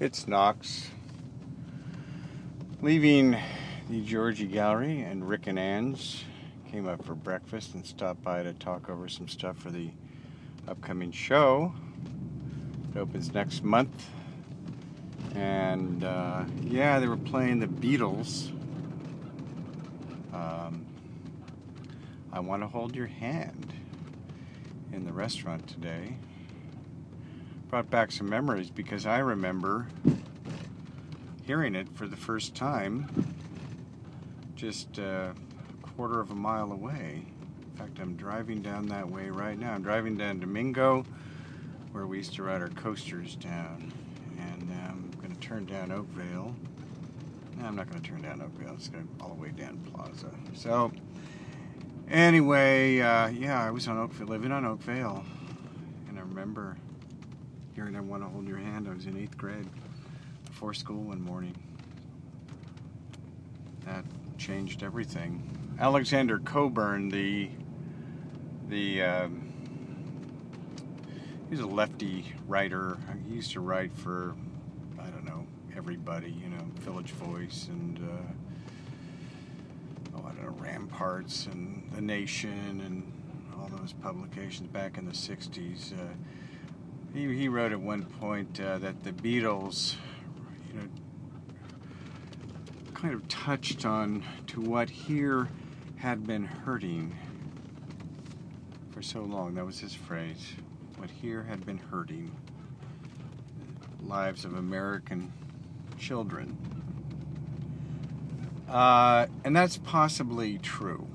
It's Knox. Leaving the Giorgi Gallery, and Rick and Ange came up for breakfast and stopped by to talk over some stuff for the upcoming show. It opens next month. And uh, yeah, they were playing the Beatles. Um, I want to hold your hand in the restaurant today brought back some memories because I remember hearing it for the first time just a quarter of a mile away. In fact, I'm driving down that way right now. I'm driving down Domingo, where we used to ride our coasters down. And I'm going to turn down Oakvale. No, I'm not going to turn down Oakvale. It's going all the way down Plaza. So, anyway, uh, yeah, I was on Oakvale, living on Oakvale. And I remember hearing I Want to Hold Your Hand. I was in eighth grade before school one morning. That changed everything. Alexander Cockburn, the the um, he's a lefty writer. He used to write for I don't know everybody, you know, Village Voice and uh, oh I don't know Ramparts and The Nation and all those publications back in the '60s. Uh, he, he wrote at one point uh, that the Beatles, you know, kind of touched on to what here had been hurting for so long. That was his phrase. What here had been hurting lives of American children. Uh, and that's possibly true.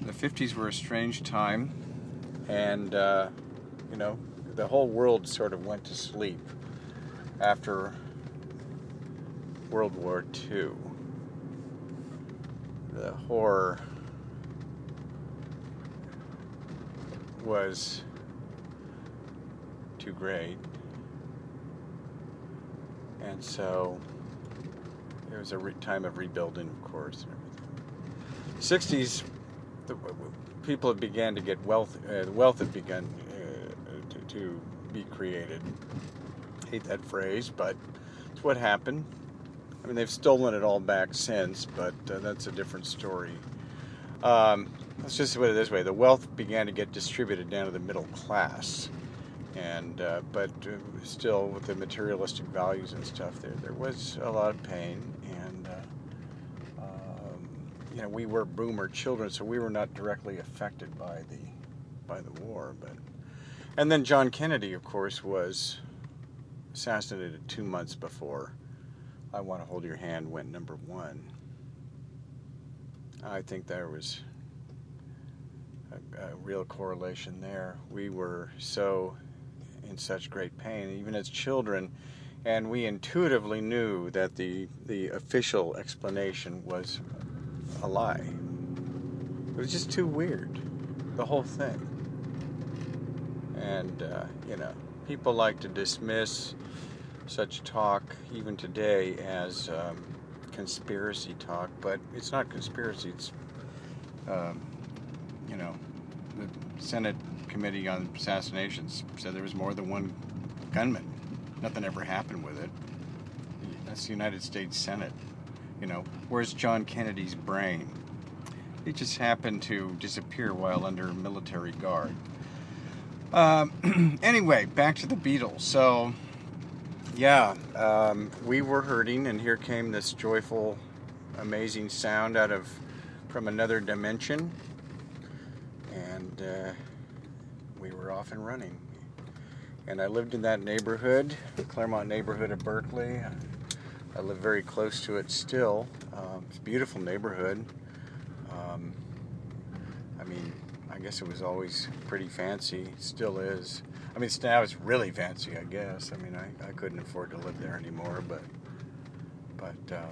The 50s were a strange time and uh, you know the whole world sort of went to sleep after World War II. The horror was too great, and so it was a re- time of rebuilding, of course. 60s, the, people began to get wealth. Uh, wealth had begun uh, to, to, be created. Hate that phrase, but it's what happened. I mean, they've stolen it all back since, but uh, that's a different story. Um, let's just put it this way: the wealth began to get distributed down to the middle class, and uh, but uh, still with the materialistic values and stuff, there there was a lot of pain, and you know, we were boomer children, so we were not directly affected by the by the war. But and then John Kennedy, of course, was assassinated two months before "I Want to Hold Your Hand" went number one. I think there was a, a real correlation there. We were so in such great pain, even as children and we intuitively knew that the the official explanation was a lie. It was just too weird, the whole thing. And, uh, you know, people like to dismiss such talk, even today, as um, conspiracy talk, but it's not conspiracy. It's, um, you know, the Senate Committee on Assassinations said there was more than one gunman. Nothing ever happened with it. That's the United States Senate. You know, where's John Kennedy's brain? It just happened to disappear while under military guard. Um, anyway, back to the Beatles. So, yeah, um, we were hurting, and here came this joyful, amazing sound out of from another dimension, and uh, we were off and running. And I lived in that neighborhood, the Claremont neighborhood of Berkeley. I live very close to it still. Um, it's a beautiful neighborhood. Um, I mean, I guess it was always pretty fancy. It still is. I mean, now it's really fancy, I guess. I mean, I, I couldn't afford to live there anymore, but but uh,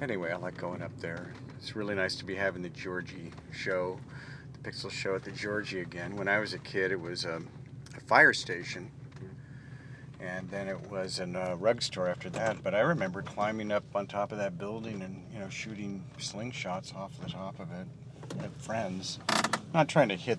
anyway, I like going up there. It's really nice to be having the Giorgi show, the Pixel show at the Giorgi again. When I was a kid, it was um, a fire station and then it was in a rug store after that. But I remember climbing up on top of that building and you know shooting slingshots off the top of it at friends. Not trying to hit